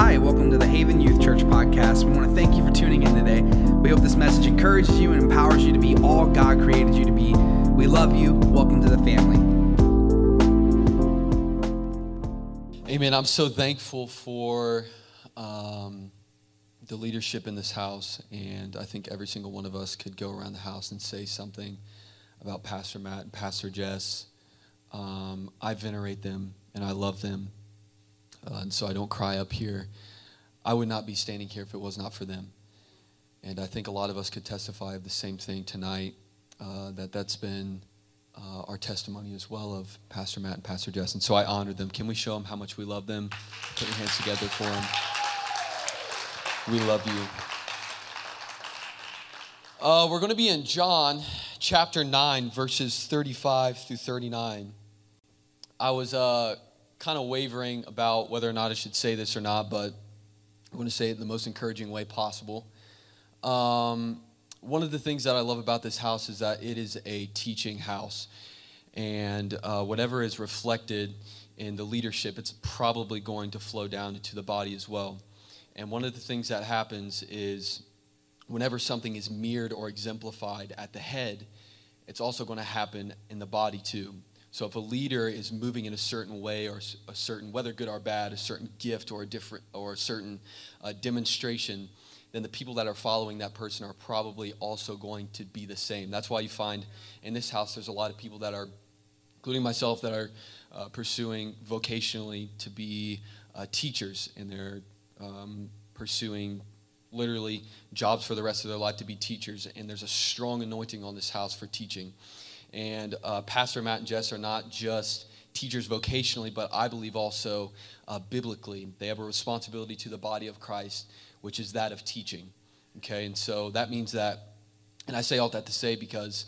Hi, welcome to the Haven Youth Church podcast. We want to thank you for tuning in today. We hope this message encourages you and empowers you to be all God created you to be. We love you. Welcome to the family. Amen. I'm so thankful for um, the leadership in this house, and I think every single one of us could go around the house and say something about Pastor Matt and Pastor Jess. Um, I venerate them and I love them, uh, and so I don't cry up here. I would not be standing here if it was not for them. And I think a lot of us could testify of the same thing tonight. Uh, that that's been uh, our testimony as well of Pastor Matt and Pastor. And so I honor them. Can we show them how much we love them? Put your hands together for them. We love you. Uh, we're going to be in John chapter 9, verses 35 through 39. I was uh, kind of wavering about whether or not I should say this or not, but I'm going to say it in the most encouraging way possible. Um, one of the things that I love about this house is that it is a teaching house. And uh, whatever is reflected in the leadership, it's probably going to flow down into the body as well. And one of the things that happens is whenever something is mirrored or exemplified at the head, it's also going to happen in the body too. So if a leader is moving in a certain way or a certain, whether good or bad, a certain gift or a different or a certain uh, demonstration, then the people that are following that person are probably also going to be the same. That's why you find in this house there's a lot of people that are, including myself, that are uh, pursuing vocationally to be uh, teachers, and they're um, pursuing literally jobs for the rest of their life to be teachers. And there's a strong anointing on this house for teaching. And uh, Pastor Matt and Jess are not just teachers vocationally, but I believe also uh, biblically. They have a responsibility to the body of Christ, which is that of teaching. Okay, and so that means that, and I say all that to say because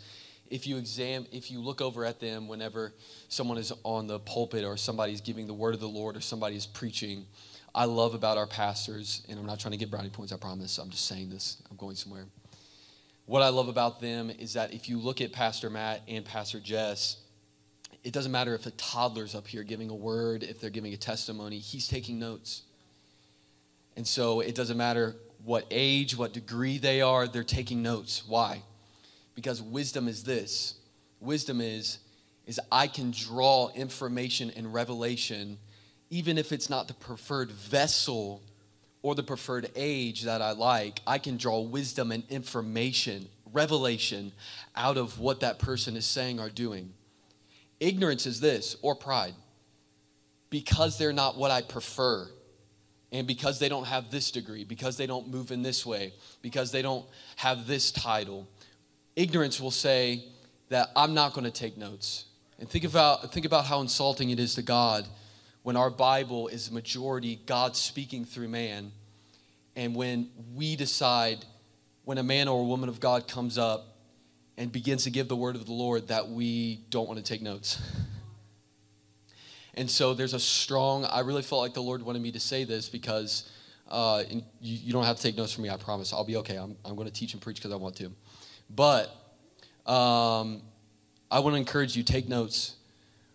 if you exam, if you look over at them whenever someone is on the pulpit or somebody's giving the word of the Lord or somebody is preaching, I love about our pastors, and I'm not trying to get brownie points, I promise. I'm just saying this. I'm going somewhere. What I love about them is that if you look at Pastor Matt and Pastor Jess, it doesn't matter if a toddler's up here giving a word, if they're giving a testimony, he's taking notes. And so it doesn't matter what age, what degree they are, they're taking notes. Why? Because wisdom is this. Wisdom is is I can draw information and revelation even if it's not the preferred vessel or the preferred age that I like, I can draw wisdom and information, revelation out of what that person is saying or doing. Ignorance is this, or pride, because they're not what I prefer, and because they don't have this degree, because they don't move in this way, because they don't have this title. Ignorance will say that I'm not going to take notes. And think about, think about how insulting it is to God when our Bible is majority God speaking through man, and when we decide, when a man or a woman of God comes up and begins to give the word of the Lord, that we don't want to take notes. and so there's a strong, I really felt like the Lord wanted me to say this because uh, you, you, don't have to take notes from me, I promise. I'll be okay. I'm, I'm going to teach and preach because I want to. But um, I want to encourage you take notes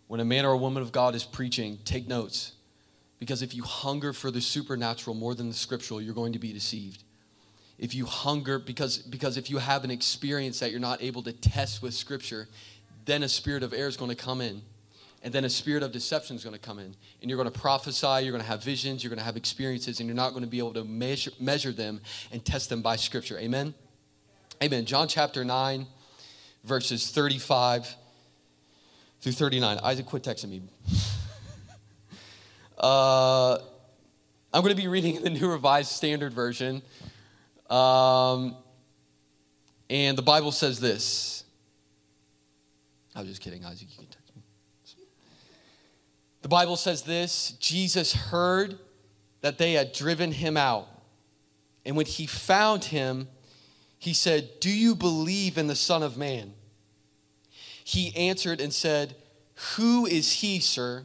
when a man or a woman of God is preaching, take notes. Because if you hunger for the supernatural more than the scriptural, you're going to be deceived. If you hunger, because, because if you have an experience that you're not able to test with scripture, then a spirit of error is going to come in. And then a spirit of deception is going to come in. And you're going to prophesy, you're going to have visions, you're going to have experiences, and you're not going to be able to measure, measure them and test them by scripture. Amen? Amen. John chapter 9, verses 35 through 39. Isaac, quit texting me. uh, I'm going to be reading the New Revised Standard Version. Um, and the Bible says this. I was just kidding, Isaac. You can text me. The Bible says this Jesus heard that they had driven him out. And when he found him, he said, Do you believe in the Son of Man? He answered and said, Who is he, sir?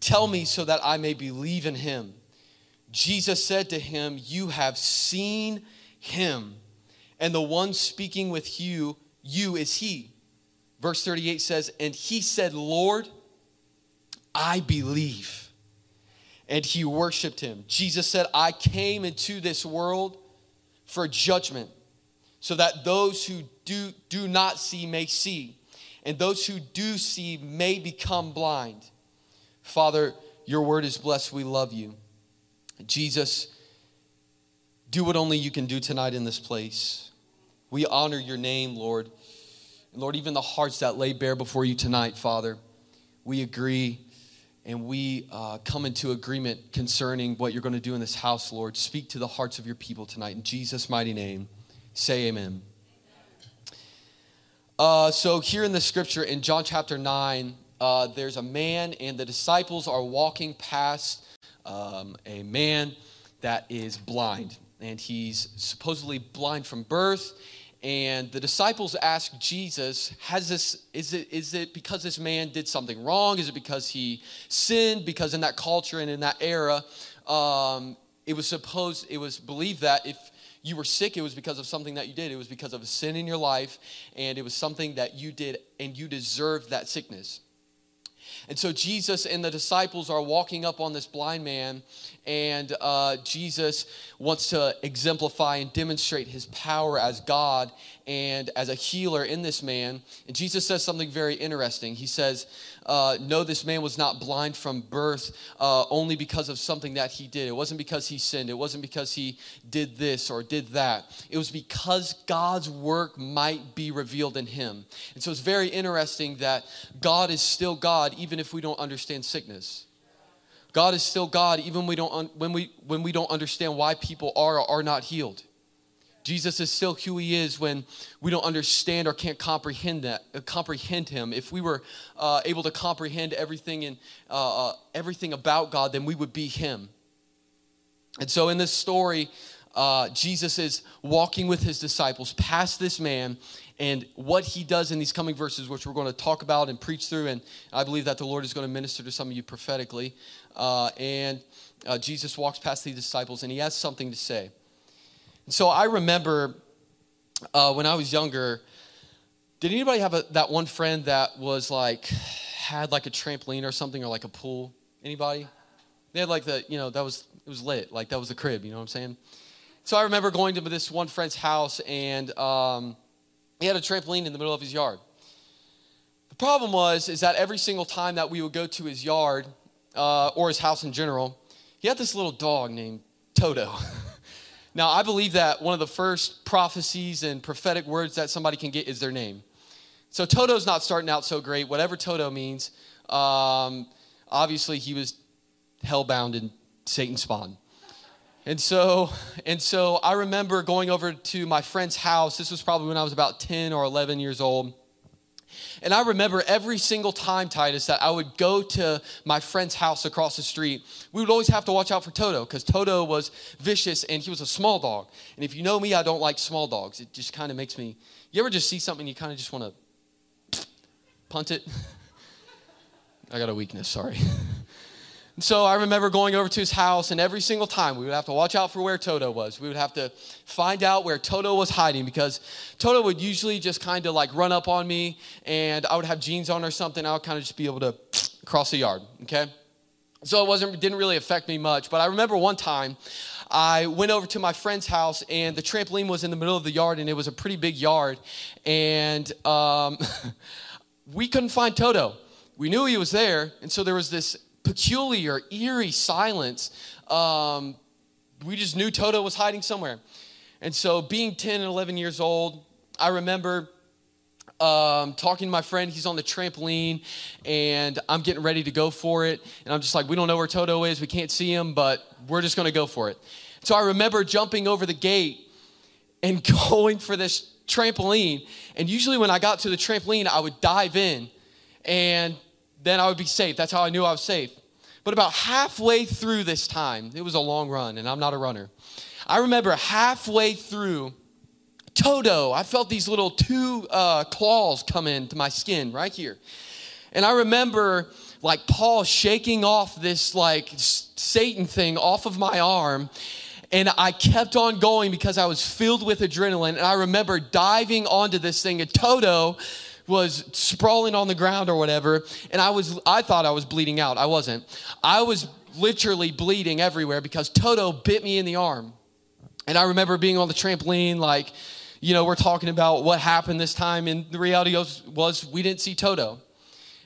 Tell me so that I may believe in him. Jesus said to him, You have seen him, and the one speaking with you, you is he. Verse 38 says, And he said, Lord, I believe. and he worshiped him. Jesus said, I came into this world for judgment, so that those who do, do not see may see, and those who do see may become blind. Father, your word is blessed. We love you. Jesus, do what only you can do tonight in this place. We honor your name, Lord. And Lord, even the hearts that lay bare before you tonight, Father, we agree and we uh, come into agreement concerning what you're going to do in this house, Lord. Speak to the hearts of your people tonight. In Jesus' mighty name, say amen. Uh, so, here in the scripture in John chapter 9, uh, there's a man, and the disciples are walking past um, a man that is blind. And he's supposedly blind from birth and the disciples ask Jesus, has this, is it, is it because this man did something wrong? Is it because he sinned? Because in that culture and in that era, um, it was supposed, it was believed that if you were sick, it was because of something that you did. It was because of a sin in your life, and it was something that you did, and you deserved that sickness. And so Jesus and the disciples are walking up on this blind man, and uh, Jesus wants to exemplify and demonstrate his power as God and as a healer in this man. And Jesus says something very interesting. He says, uh, No, this man was not blind from birth uh, only because of something that he did. It wasn't because he sinned, it wasn't because he did this or did that. It was because God's work might be revealed in him. And so it's very interesting that God is still God even if we don't understand sickness. God is still God even we don't when we when we don't understand why people are or are not healed. Jesus is still who he is when we don't understand or can't comprehend that uh, comprehend him. If we were uh, able to comprehend everything and uh, uh, everything about God, then we would be him. And so in this story, uh, Jesus is walking with his disciples past this man, and what he does in these coming verses, which we're going to talk about and preach through, and I believe that the Lord is going to minister to some of you prophetically. Uh, and Jesus walks past these disciples, and he has something to say. So I remember uh, when I was younger, did anybody have a, that one friend that was like, had like a trampoline or something or like a pool? Anybody? They had like the, you know, that was, it was lit. Like that was the crib, you know what I'm saying? So I remember going to this one friend's house and um, he had a trampoline in the middle of his yard. The problem was, is that every single time that we would go to his yard uh, or his house in general, he had this little dog named Toto. Now, I believe that one of the first prophecies and prophetic words that somebody can get is their name. So Toto's not starting out so great. Whatever Toto means, um, obviously he was hellbound and Satan spawn. And so, and so I remember going over to my friend's house. This was probably when I was about 10 or 11 years old. And I remember every single time, Titus, that I would go to my friend's house across the street, we would always have to watch out for Toto because Toto was vicious and he was a small dog. And if you know me, I don't like small dogs. It just kind of makes me. You ever just see something you kind of just want to punt it? I got a weakness, sorry. So I remember going over to his house, and every single time we would have to watch out for where Toto was. We would have to find out where Toto was hiding because Toto would usually just kind of like run up on me, and I would have jeans on or something. I would kind of just be able to cross the yard, okay? So it wasn't didn't really affect me much. But I remember one time I went over to my friend's house, and the trampoline was in the middle of the yard, and it was a pretty big yard, and um, we couldn't find Toto. We knew he was there, and so there was this peculiar, eerie silence. Um, we just knew Toto was hiding somewhere. And so, being 10 and 11 years old, I remember um, talking to my friend. He's on the trampoline, and I'm getting ready to go for it. And I'm just like, we don't know where Toto is. We can't see him, but we're just going to go for it. So I remember jumping over the gate and going for this trampoline. And usually, when I got to the trampoline, I would dive in, and then I would be safe. That's how I knew I was safe. But about halfway through this time, it was a long run, and I'm not a runner. I remember halfway through, Toto, I felt these little two uh, claws come into my skin right here. And I remember like Paul shaking off this like Satan thing off of my arm. And I kept on going because I was filled with adrenaline. And I remember diving onto this thing, and Toto was sprawling on the ground or whatever, and I was I thought I was bleeding out. I wasn't. I was literally bleeding everywhere because Toto bit me in the arm. And I remember being on the trampoline, like, you know, we're talking about what happened this time, and the reality was, was we didn't see Toto.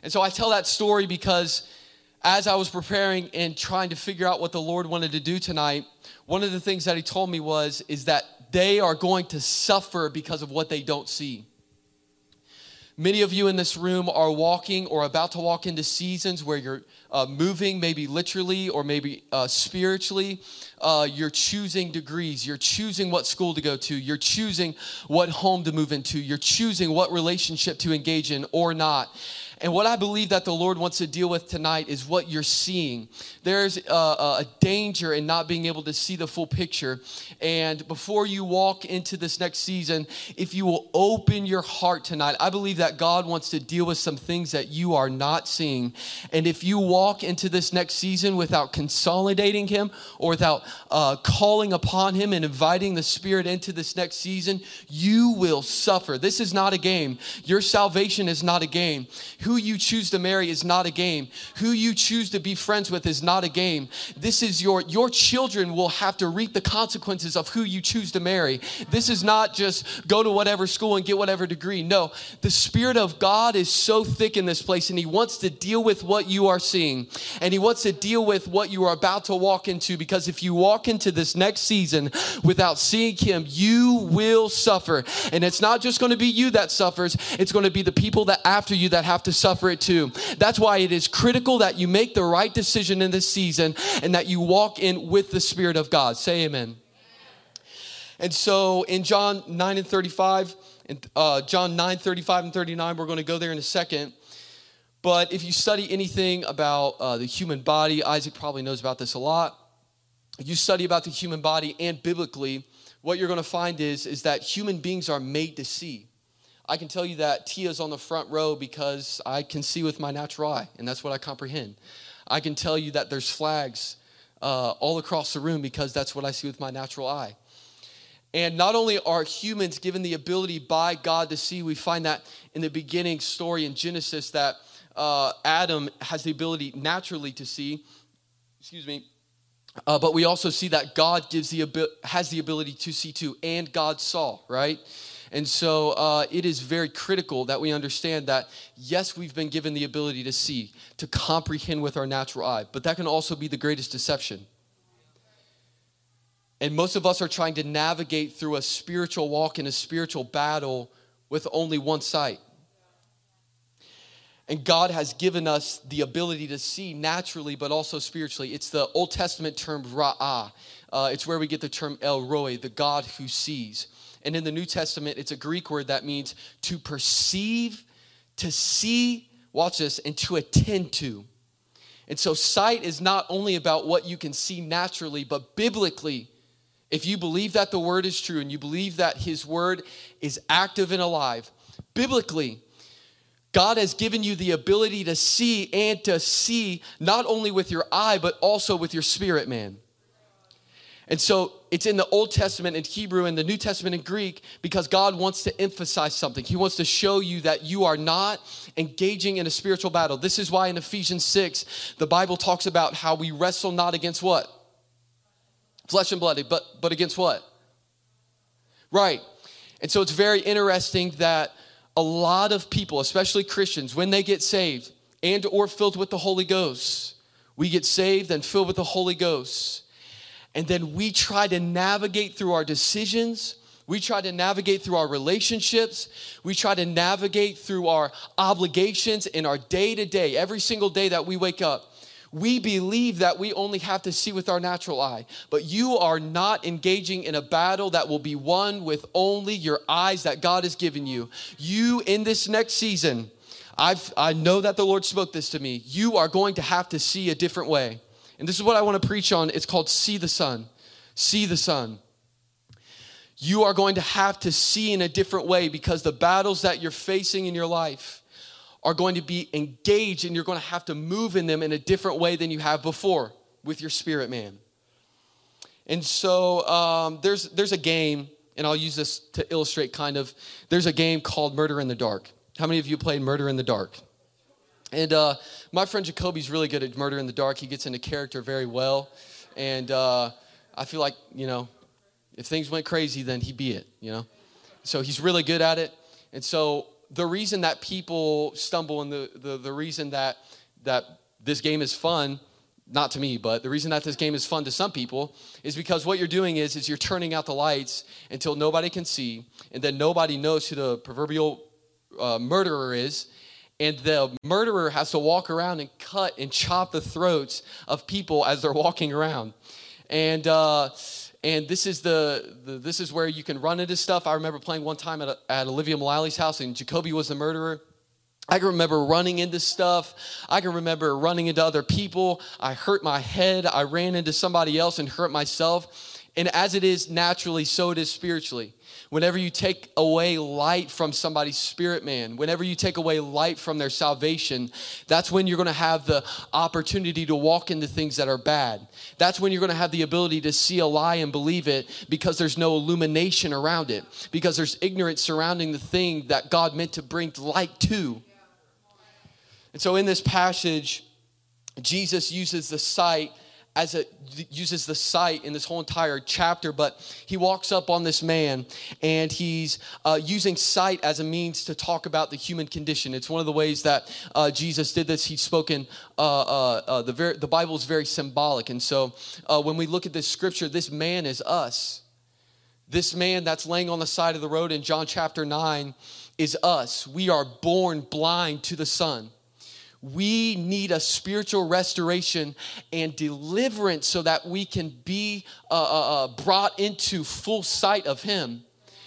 And so I tell that story because as I was preparing and trying to figure out what the Lord wanted to do tonight, one of the things that He told me was, is that they are going to suffer because of what they don't see. Many of you in this room are walking or about to walk into seasons where you're uh, moving, maybe literally or maybe uh, spiritually. Uh, you're choosing degrees. You're choosing what school to go to. You're choosing what home to move into. You're choosing what relationship to engage in or not. And what I believe that the Lord wants to deal with tonight is what you're seeing. There's a, a, danger in not being able to see the full picture. And before you walk into this next season, if you will open your heart tonight, I believe that God wants to deal with some things that you are not seeing. And if you walk into this next season without consolidating Him or without uh, calling upon Him and inviting the Spirit into this next season, you will suffer. This is not a game. Your salvation is not a game. Who who you choose to marry is not a game. Who you choose to be friends with is not a game. This is your your children will have to reap the consequences of who you choose to marry. This is not just go to whatever school and get whatever degree. No, the spirit of God is so thick in this place and he wants to deal with what you are seeing. And he wants to deal with what you are about to walk into because if you walk into this next season without seeing him, you will suffer. And it's not just going to be you that suffers, it's going to be the people that after you that have to suffer it too. That's why it is critical that you make the right decision in this season and that you walk in with the Spirit of God. Say amen. And so in John 9 and 35, and uh, John 9, 35 and 39, we're going to go there in a second. But if you study anything about uh, the human body, Isaac probably knows about this a lot. If you study about the human body and biblically, what you're going to find is, is that human beings are made to see. I can tell you that Tia's on the front row because I can see with my natural eye, and that's what I comprehend. I can tell you that there's flags uh, all across the room because that's what I see with my natural eye. And not only are humans given the ability by God to see, we find that in the beginning story in Genesis that uh, Adam has the ability naturally to see. Excuse me. Uh, but we also see that God gives the has the ability to see too, and God saw, right? And so uh, it is very critical that we understand that, yes, we've been given the ability to see, to comprehend with our natural eye, but that can also be the greatest deception. And most of us are trying to navigate through a spiritual walk in a spiritual battle with only one sight. And God has given us the ability to see naturally, but also spiritually. It's the Old Testament term ra'ah. Uh, it's where we get the term El Roi, the God who sees. And in the New Testament, it's a Greek word that means to perceive, to see, watch this, and to attend to. And so, sight is not only about what you can see naturally, but biblically, if you believe that the word is true and you believe that his word is active and alive, biblically, God has given you the ability to see and to see not only with your eye, but also with your spirit, man. And so it's in the Old Testament in Hebrew and the New Testament in Greek because God wants to emphasize something. He wants to show you that you are not engaging in a spiritual battle. This is why in Ephesians 6, the Bible talks about how we wrestle not against what? Flesh and blood, but, but against what? Right. And so it's very interesting that a lot of people, especially Christians, when they get saved and or filled with the Holy Ghost, we get saved and filled with the Holy Ghost and then we try to navigate through our decisions. We try to navigate through our relationships. We try to navigate through our obligations in our day to day, every single day that we wake up. We believe that we only have to see with our natural eye, but you are not engaging in a battle that will be won with only your eyes that God has given you. You, in this next season, I've, I know that the Lord spoke this to me. You are going to have to see a different way. And this is what I want to preach on. It's called See the Son. See the Son. You are going to have to see in a different way because the battles that you're facing in your life are going to be engaged and you're going to have to move in them in a different way than you have before with your spirit man. And so um, there's, there's a game, and I'll use this to illustrate kind of, there's a game called Murder in the Dark. How many of you played Murder in the Dark? And uh, my friend Jacoby's really good at Murder in the Dark. He gets into character very well. And uh, I feel like, you know, if things went crazy, then he'd be it, you know? So he's really good at it. And so the reason that people stumble and the, the, the reason that, that this game is fun, not to me, but the reason that this game is fun to some people is because what you're doing is, is you're turning out the lights until nobody can see, and then nobody knows who the proverbial uh, murderer is, and the murderer has to walk around and cut and chop the throats of people as they're walking around. And uh, and this is the, the, this is where you can run into stuff. I remember playing one time at, at Olivia Mullally's house, and Jacoby was the murderer. I can remember running into stuff. I can remember running into other people. I hurt my head. I ran into somebody else and hurt myself. And as it is naturally, so it is spiritually. Whenever you take away light from somebody's spirit man, whenever you take away light from their salvation, that's when you're going to have the opportunity to walk into things that are bad. That's when you're going to have the ability to see a lie and believe it because there's no illumination around it, because there's ignorance surrounding the thing that God meant to bring light to. And so in this passage, Jesus uses the sight as it uses the sight in this whole entire chapter but he walks up on this man and he's uh, using sight as a means to talk about the human condition. It's one of the ways that uh, jesus did this. He's spoken uh, uh, uh the, very, the bible is very symbolic. And so uh, when we look at this scripture this man is us. This man that's laying on the side of the road in john chapter 9 is us. We are born blind to the Son we need a spiritual restoration and deliverance so that we can be uh, uh, uh, brought into full sight of Him.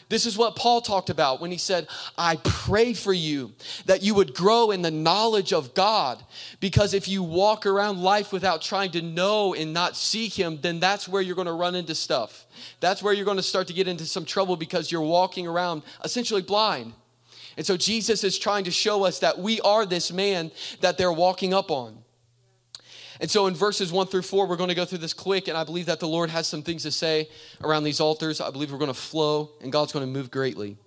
This is what Paul talked about when he said, I pray for you that you would grow in the knowledge of God. Because if you walk around life without trying to know and not see Him, then that's where you're going to run into stuff. That's where you're going to start to get into some trouble because you're walking around essentially blind. And so Jesus is trying to show us that we are this man that they're walking up on. And so in verses one through four, we're going to go through this quick, and I believe that the Lord has some things to say around these altars. I believe we're going to flow, and God's going to move greatly.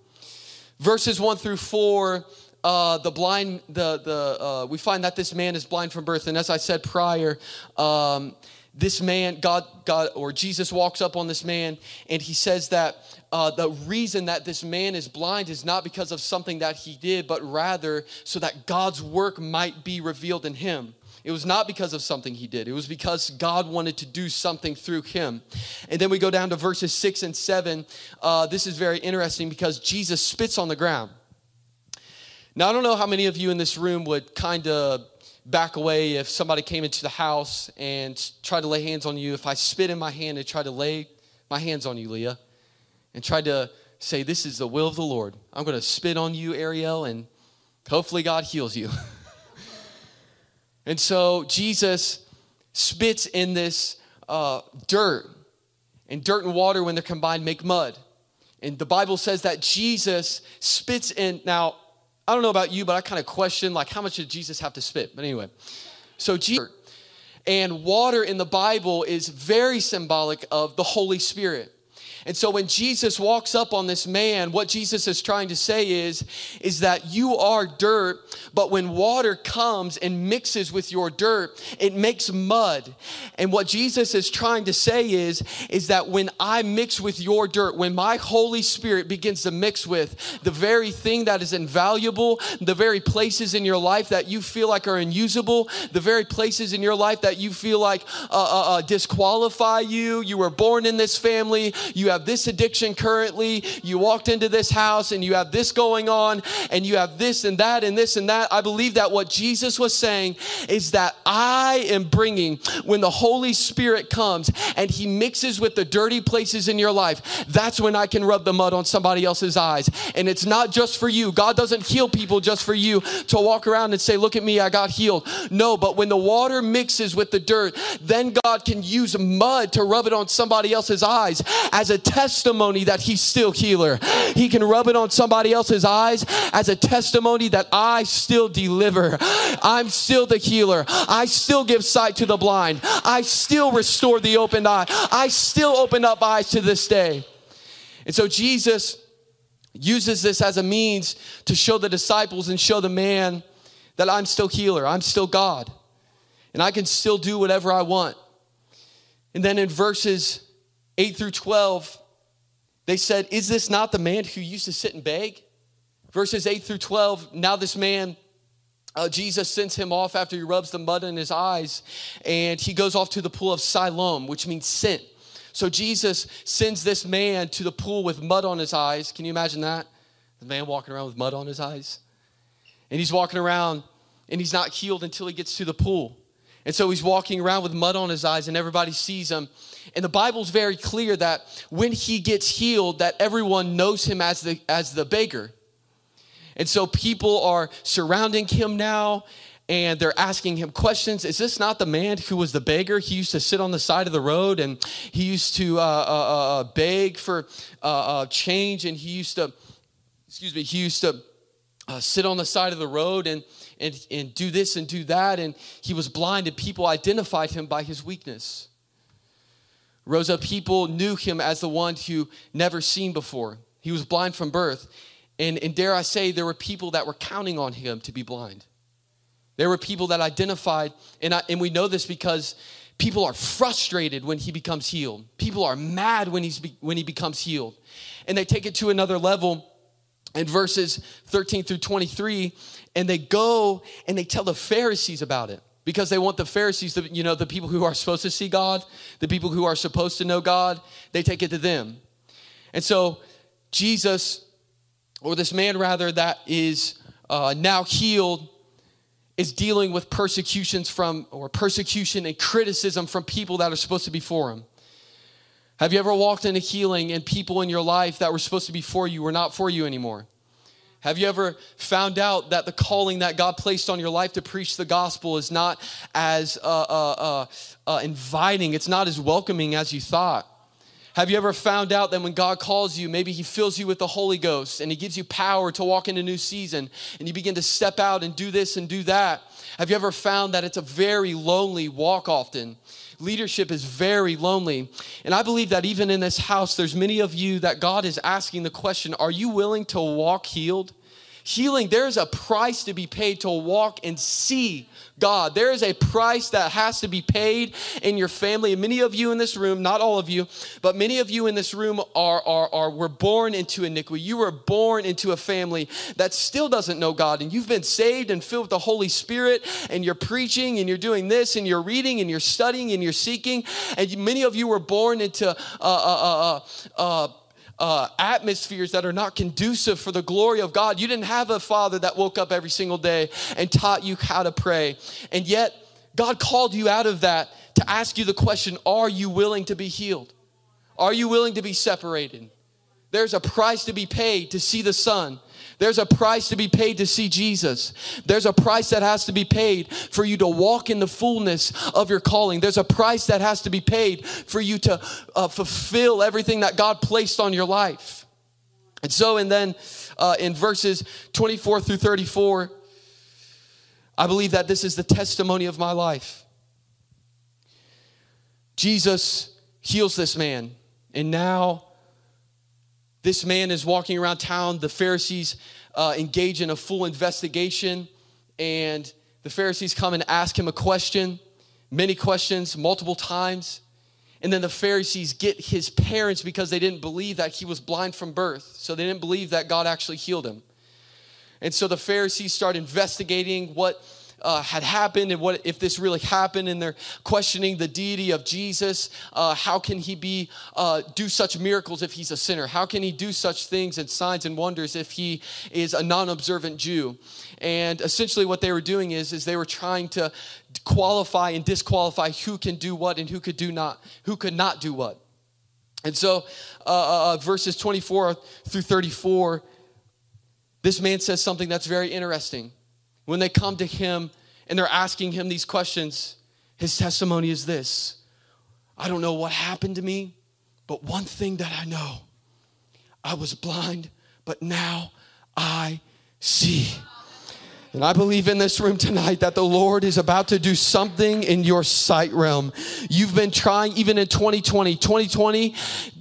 Verses one through four, uh, the blind, the the uh, we find that this man is blind from birth, and as I said prior, um, this man, God, God, or Jesus walks up on this man and he says that uh, the reason that this man is blind is not because of something that he did, but rather so that God's work might be revealed in him. It was not because of something he did. It was because God wanted to do something through him. And then we go down to verses six and seven. Uh, this is very interesting because Jesus spits on the ground. Now, I don't know how many of you in this room would kind of back away if somebody came into the house and tried to lay hands on you. If I spit in my hand and tried to lay my hands on you, Leah, and tried to say, This is the will of the Lord. I'm going to spit on you, Ariel, and hopefully God heals you. and so Jesus spits in this uh, dirt, and dirt and water, when they're combined, make mud. And the Bible says that Jesus spits in. Now, I don't know about you, but I kind of question like how much did Jesus have to spit? But anyway, so Jesus and water in the Bible is very symbolic of the Holy Spirit. And so when Jesus walks up on this man, what Jesus is trying to say is, is that you are dirt, but when water comes and mixes with your dirt, it makes mud. And what Jesus is trying to say is, is that when I mix with your dirt, when my Holy Spirit begins to mix with the very thing that is invaluable, the very places in your life that you feel like are unusable, the very places in your life that you feel like uh, uh, uh, disqualify you, you were born in this family, you have this addiction currently, you walked into this house and you have this going on, and you have this and that and this and that. I believe that what Jesus was saying is that I am bringing, when the Holy Spirit comes and He mixes with the dirty places in your life, that's when I can rub the mud on somebody else's eyes. And it's not just for you. God doesn't heal people just for you to walk around and say, Look at me, I got healed. No, but when the water mixes with the dirt, then God can use mud to rub it on somebody else's eyes as a testimony that he's still healer. He can rub it on somebody else's eyes as a testimony that I still deliver. I'm still the healer. I still give sight to the blind. I still restore the open eye. I still open up eyes to this day. And so Jesus uses this as a means to show the disciples and show the man that I'm still healer, I'm still God, and I can still do whatever I want. And then in verses 8 through 12, they said, Is this not the man who used to sit and beg? Verses 8 through 12, now this man, uh, Jesus sends him off after he rubs the mud in his eyes, and he goes off to the pool of Siloam, which means sent. So Jesus sends this man to the pool with mud on his eyes. Can you imagine that? The man walking around with mud on his eyes. And he's walking around and he's not healed until he gets to the pool. And so he's walking around with mud on his eyes and everybody sees him. And the Bible's very clear that when he gets healed that everyone knows him as the as the beggar. And so people are surrounding him now and they're asking him questions. Is this not the man who was the beggar? He used to sit on the side of the road and he used to uh, uh, uh, uh beg for uh, uh, change, and he used to, excuse me, he used to sit on the side of the road and, and, and do this and do that. And he was blind, and people identified him by his weakness. Rose up people knew him as the one who never seen before. He was blind from birth. And, and dare I say, there were people that were counting on him to be blind. There were people that identified, and, I, and we know this because people are frustrated when he becomes healed. People are mad when, he's, when he becomes healed. And they take it to another level in verses 13 through 23, and they go and they tell the Pharisees about it because they want the Pharisees, to, you know, the people who are supposed to see God, the people who are supposed to know God, they take it to them. And so Jesus, or this man rather, that is uh, now healed is dealing with persecutions from, or persecution and criticism from people that are supposed to be for him. Have you ever walked into healing and people in your life that were supposed to be for you were not for you anymore? Have you ever found out that the calling that God placed on your life to preach the gospel is not as uh, uh, uh, uh inviting, it's not as welcoming as you thought? Have you ever found out that when God calls you, maybe He fills you with the Holy Ghost and He gives you power to walk in a new season and you begin to step out and do this and do that? Have you ever found that it's a very lonely walk often? Leadership is very lonely. And I believe that even in this house, there's many of you that God is asking the question Are you willing to walk healed? Healing, there's a price to be paid to walk and see God. There is a price that has to be paid in your family. And many of you in this room, not all of you, but many of you in this room are, are, are were born into iniquity. You were born into a family that still doesn't know God. And you've been saved and filled with the Holy Spirit, and you're preaching and you're doing this and you're reading and you're studying and you're seeking. And many of you were born into uh, uh, uh, uh, atmospheres that are not conducive for the glory of God. You didn't have a father that woke up every single day and taught you how to pray. And yet, God called you out of that to ask you the question Are you willing to be healed? Are you willing to be separated? There's a price to be paid to see the Son. There's a price to be paid to see Jesus. There's a price that has to be paid for you to walk in the fullness of your calling. There's a price that has to be paid for you to uh, fulfill everything that God placed on your life. And so, and then uh, in verses 24 through 34, I believe that this is the testimony of my life. Jesus heals this man, and now this man is walking around town. The Pharisees uh, engage in a full investigation, and the Pharisees come and ask him a question, many questions, multiple times. And then the Pharisees get his parents because they didn't believe that he was blind from birth. So they didn't believe that God actually healed him. And so the Pharisees start investigating what uh, had happened and what if this really happened and they're questioning the deity of jesus uh, how can he be uh, do such miracles if he's a sinner? How can he do such things and signs and wonders if he is a non-observant jew? And essentially what they were doing is is they were trying to qualify and disqualify who can do what and who could do not who could not do what. And so uh, uh, uh, verses 24 through 34 this man says something that's very interesting when they come to him and they're asking him these questions, his testimony is this I don't know what happened to me, but one thing that I know I was blind, but now I see. And I believe in this room tonight that the Lord is about to do something in your sight realm. You've been trying, even in 2020. 2020,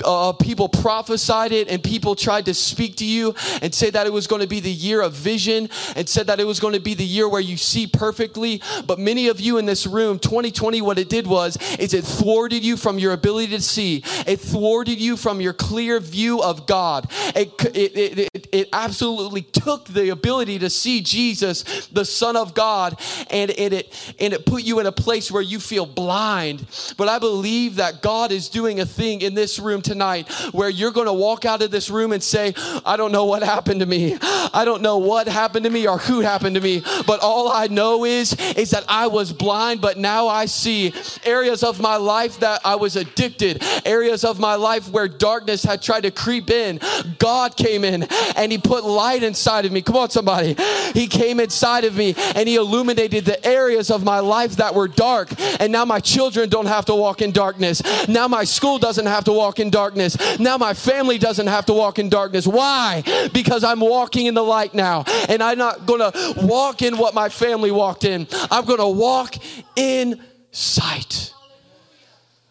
uh, people prophesied it and people tried to speak to you and say that it was going to be the year of vision and said that it was going to be the year where you see perfectly. But many of you in this room, 2020, what it did was, is it thwarted you from your ability to see. It thwarted you from your clear view of God. It, it, it, it, absolutely took the ability to see Jesus, the Son of God, and, and, it, and it put you in a place where you feel blind. But I believe that God is doing a thing in this room tonight where you're going to walk out of this room and say, I don't know what happened to me. I don't know what happened to me or who happened to me, but all I know is is that I was blind, but now I see areas of my life that I was addicted, areas of my life where darkness had tried to creep in. God came in and he put light inside of me. Come on somebody. He came inside of me and he illuminated the areas of my life that were dark. And now my children don't have to walk in darkness. Now my school doesn't have to walk in darkness. Now my family doesn't have to walk in darkness. Why? Because I'm walking in the light now. And I'm not going to walk in what my family walked in. I'm going to walk in sight.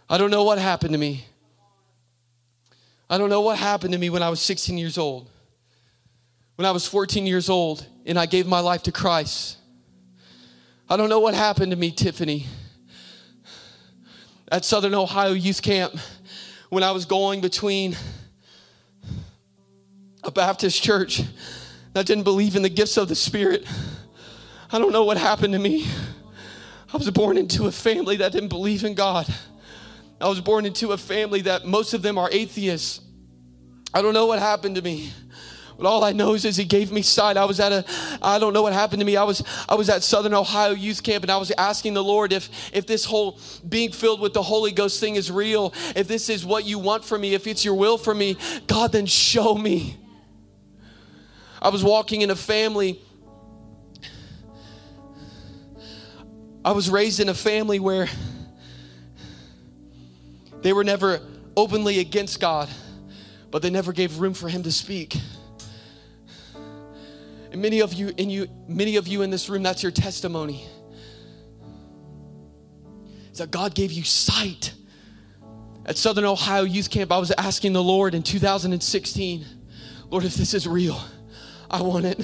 I don't know what happened to me. I don't know what happened to me when I was 16 years old. When I was 14 years old and I gave my life to Christ. I don't know what happened to me, Tiffany. At Southern Ohio Youth Camp, when I was going between a Baptist church that didn't believe in the gifts of the Spirit. I don't know what happened to me. I was born into a family that didn't believe in God. I was born into a family that most of them are atheists. I don't know what happened to me. But all I know is, is he gave me sight. I was at a, I don't know what happened to me. I was, I was at Southern Ohio Youth Camp and I was asking the Lord if, if this whole being filled with the Holy Ghost thing is real, if this is what you want for me, if it's your will for me, God, then show me. I was walking in a family. I was raised in a family where they were never openly against God, but they never gave room for him to speak. And many of you in you many of you in this room that's your testimony. Is that God gave you sight. At Southern Ohio Youth Camp, I was asking the Lord in 2016, Lord, if this is real, I want it.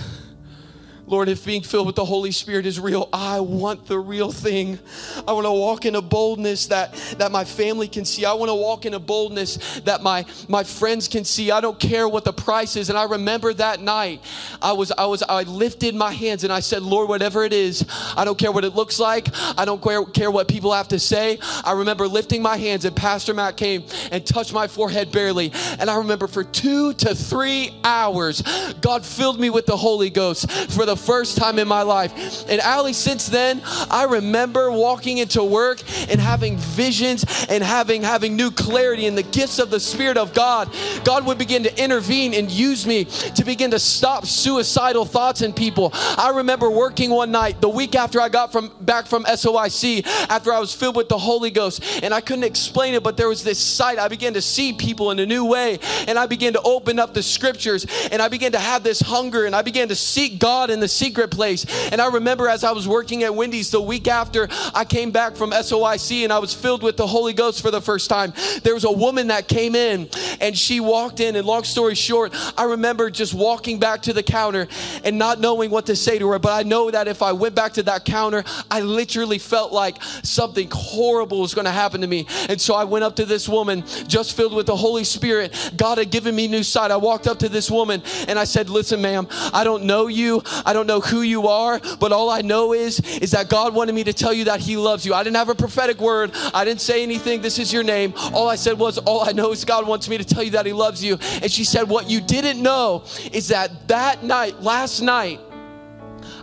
Lord, if being filled with the Holy Spirit is real, I want the real thing. I want to walk in a boldness that, that my family can see. I want to walk in a boldness that my, my friends can see. I don't care what the price is. And I remember that night, I was I was I lifted my hands and I said, Lord, whatever it is, I don't care what it looks like. I don't care, care what people have to say. I remember lifting my hands and Pastor Matt came and touched my forehead barely. And I remember for two to three hours, God filled me with the Holy Ghost for the the first time in my life. And Allie, since then, I remember walking into work and having visions and having having new clarity in the gifts of the Spirit of God. God would begin to intervene and use me to begin to stop suicidal thoughts in people. I remember working one night the week after I got from back from SOIC after I was filled with the Holy Ghost and I couldn't explain it but there was this sight I began to see people in a new way and I began to open up the scriptures and I began to have this hunger and I began to seek God in the secret place. And I remember as I was working at Wendy's the week after I came back from SOIC and I was filled with the Holy Ghost for the first time, there was a woman that came in and she walked in. And long story short, I remember just walking back to the counter and not knowing what to say to her. But I know that if I went back to that counter, I literally felt like something horrible was going to happen to me. And so I went up to this woman, just filled with the Holy Spirit. God had given me new sight. I walked up to this woman and I said, Listen, ma'am, I don't know you. I I don't know who you are, but all I know is is that God wanted me to tell you that he loves you. I didn't have a prophetic word. I didn't say anything. This is your name. All I said was all I know is God wants me to tell you that he loves you. And she said what you didn't know is that that night, last night,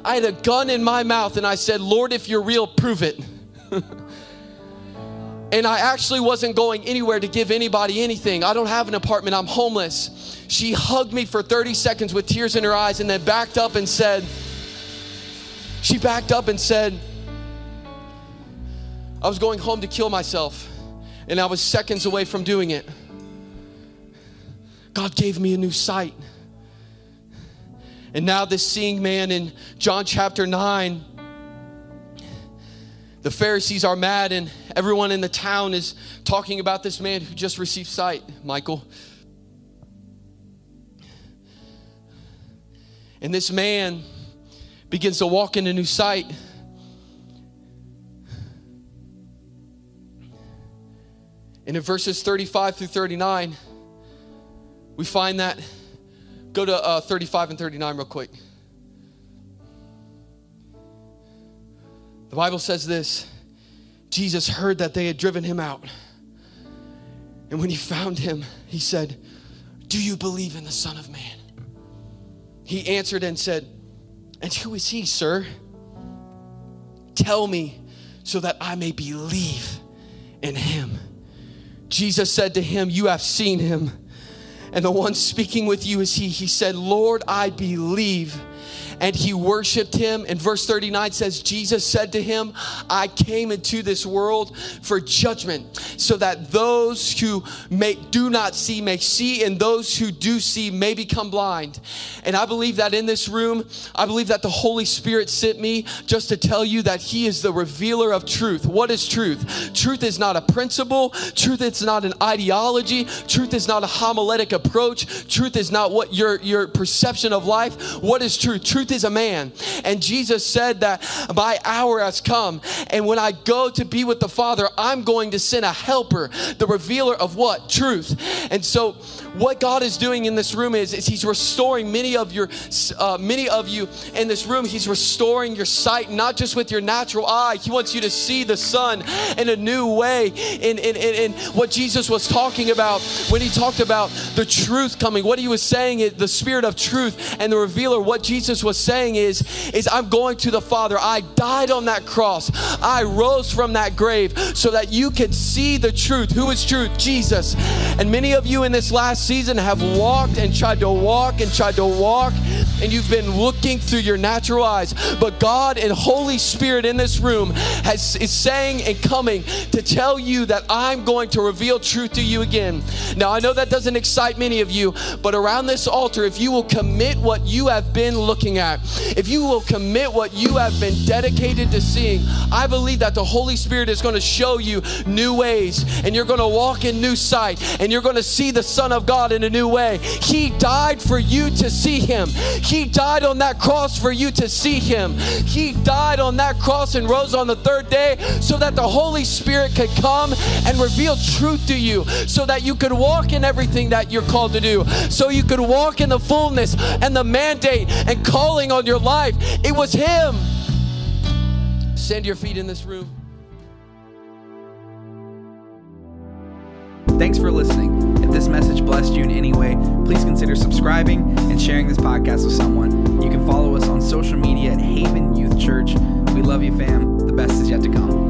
I had a gun in my mouth and I said, "Lord, if you're real, prove it." and I actually wasn't going anywhere to give anybody anything. I don't have an apartment, I'm homeless. She hugged me for 30 seconds with tears in her eyes and then backed up and said, She backed up and said, I was going home to kill myself, and I was seconds away from doing it. God gave me a new sight. And now, this seeing man in John chapter 9 the Pharisees are mad, and everyone in the town is talking about this man who just received sight, Michael. And this man begins to walk in into new sight. And in verses 35 through 39, we find that. Go to uh, 35 and 39 real quick. The Bible says this Jesus heard that they had driven him out. And when he found him, he said, Do you believe in the Son of Man? He answered and said, And who is he, sir? Tell me so that I may believe in him. Jesus said to him, You have seen him, and the one speaking with you is he. He said, Lord, I believe and he worshiped him. And verse 39 says, Jesus said to him, I came into this world for judgment, so that those who may, do not see may see, and those who do see may become blind. And I believe that in this room, I believe that the Holy Spirit sent me just to tell you that he is the revealer of truth. What is truth? Truth is not a principle, truth is not an ideology, truth is not a homiletic approach, truth is not what your, your perception of life. What is truth? Truth is a man. And Jesus said that my hour has come. And when I go to be with the Father, I'm going to send a helper, the revealer of what? Truth. And so what God is doing in this room is, is He's restoring many of your, uh, many of you in this room. He's restoring your sight, not just with your natural eye. He wants you to see the Son in a new way. In, in, in, in what Jesus was talking about when He talked about the truth coming, what He was saying is the Spirit of truth and the revealer. What Jesus was saying is, is I'm going to the Father. I died on that cross. I rose from that grave so that you could see the truth. Who is truth? Jesus. And many of you in this last season have walked and tried to walk and tried to walk, and you've been looking through your natural eyes. But God and Holy Spirit in this room has, is saying and coming to tell you that I'm going to reveal truth to you again. Now, I know that doesn't excite many of you, but around this altar, if you will commit what you have been looking at, if you will commit what you have been dedicated to seeing, I believe that the Holy Spirit is going to show you new ways, and you're going to walk in new sight, and you're going to see the Son of God in a new way. He died for you to see Him. He died on that cross for you to see Him. He died on that cross and rose on the third day so that the Holy Spirit could come and reveal truth to you, so that you could walk in everything that you're called to do, so you could walk in the fullness and the mandate and calling on your life. It was Him. Stand your feet in this room. Thanks for listening. If this message blessed you in any way, please consider subscribing and sharing this podcast with someone. You can follow us on social media at Haven Youth Church. We love you, fam. The best is yet to come.